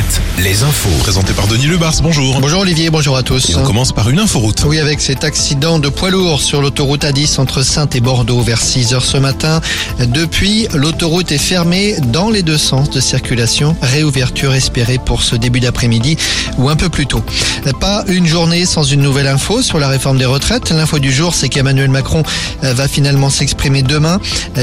Alouette, les infos. Présenté par Denis Lebars, bonjour. Bonjour Olivier, bonjour à tous. Et on commence par une inforoute. Oui, avec cet accident de poids lourd sur l'autoroute A10 entre Sainte et Bordeaux vers 6 heures ce matin. Depuis, l'autoroute est fermée dans les deux sens de circulation. Réouverture espérée pour ce début d'après-midi ou un peu plus tôt. Pas une journée sans une nouvelle info sur la réforme des retraites. L'info du jour, c'est qu'Emmanuel Macron va finalement s'exprimer demain.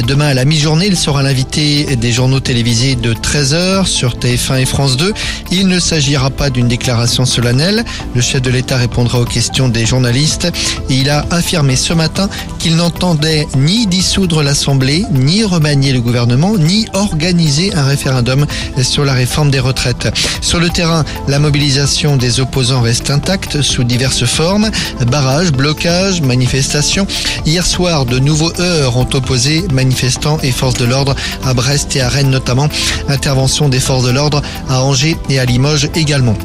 Demain à la mi-journée, il sera l'invité des journaux télévisés de 13h sur TF1 et France 2. Il ne s'agira pas d'une déclaration solennelle. Le chef de l'État répondra aux questions des journalistes. Il a affirmé ce matin qu'il n'entendait ni dissoudre l'Assemblée, ni remanier le gouvernement, ni organiser un référendum sur la réforme des retraites. Sur le terrain, la mobilisation des opposants reste intacte sous diverses formes. Barrages, blocages, manifestations. Hier soir, de nouveaux heures ont opposé manifestants et forces de l'ordre à Brest et à Rennes notamment. Intervention des forces de l'ordre à Angers et à Limoges également.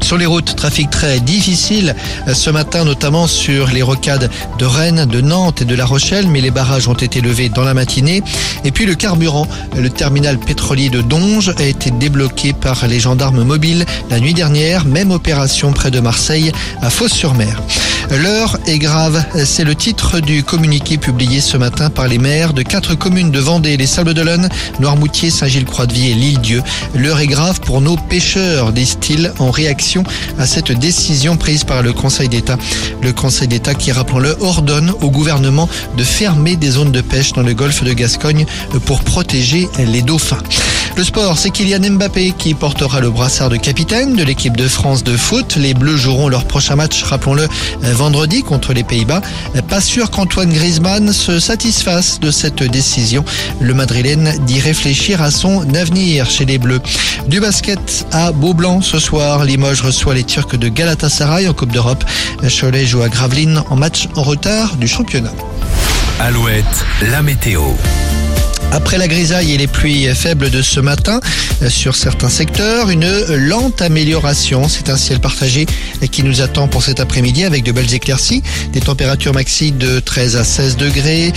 Sur les routes, trafic très difficile ce matin, notamment sur les rocades de Rennes, de Nantes et de La Rochelle, mais les barrages ont été levés dans la matinée. Et puis le carburant, le terminal pétrolier de Donge a été débloqué par les gendarmes mobiles la nuit dernière, même opération près de Marseille, à Fos-sur-Mer. L'heure est grave, c'est le titre du communiqué publié ce matin par les maires de quatre communes de Vendée, les Sables d'Olonne, Noirmoutier, Saint-Gilles-Croix-de-Vie et l'île-Dieu. L'heure est grave pour nos pêcheurs, disent-ils, en réaction à cette décision prise par le Conseil d'État. Le Conseil d'État qui, rappelons-le, ordonne au gouvernement de fermer des zones de pêche dans le golfe de Gascogne pour protéger les dauphins. Le sport, c'est Kylian Mbappé qui portera le brassard de capitaine de l'équipe de France de foot. Les Bleus joueront leur prochain match, rappelons-le, vendredi contre les Pays-Bas. Pas sûr qu'Antoine Griezmann se satisfasse de cette décision. Le Madrilène dit réfléchir à son avenir chez les Bleus. Du basket à Beaublanc ce soir, Limoges reçoit les Turcs de Galatasaray en Coupe d'Europe. Cholet joue à Gravelines en match en retard du championnat. Alouette, la météo. Après la grisaille et les pluies faibles de ce matin sur certains secteurs, une lente amélioration. C'est un ciel partagé qui nous attend pour cet après-midi avec de belles éclaircies, des températures maxi de 13 à 16 degrés.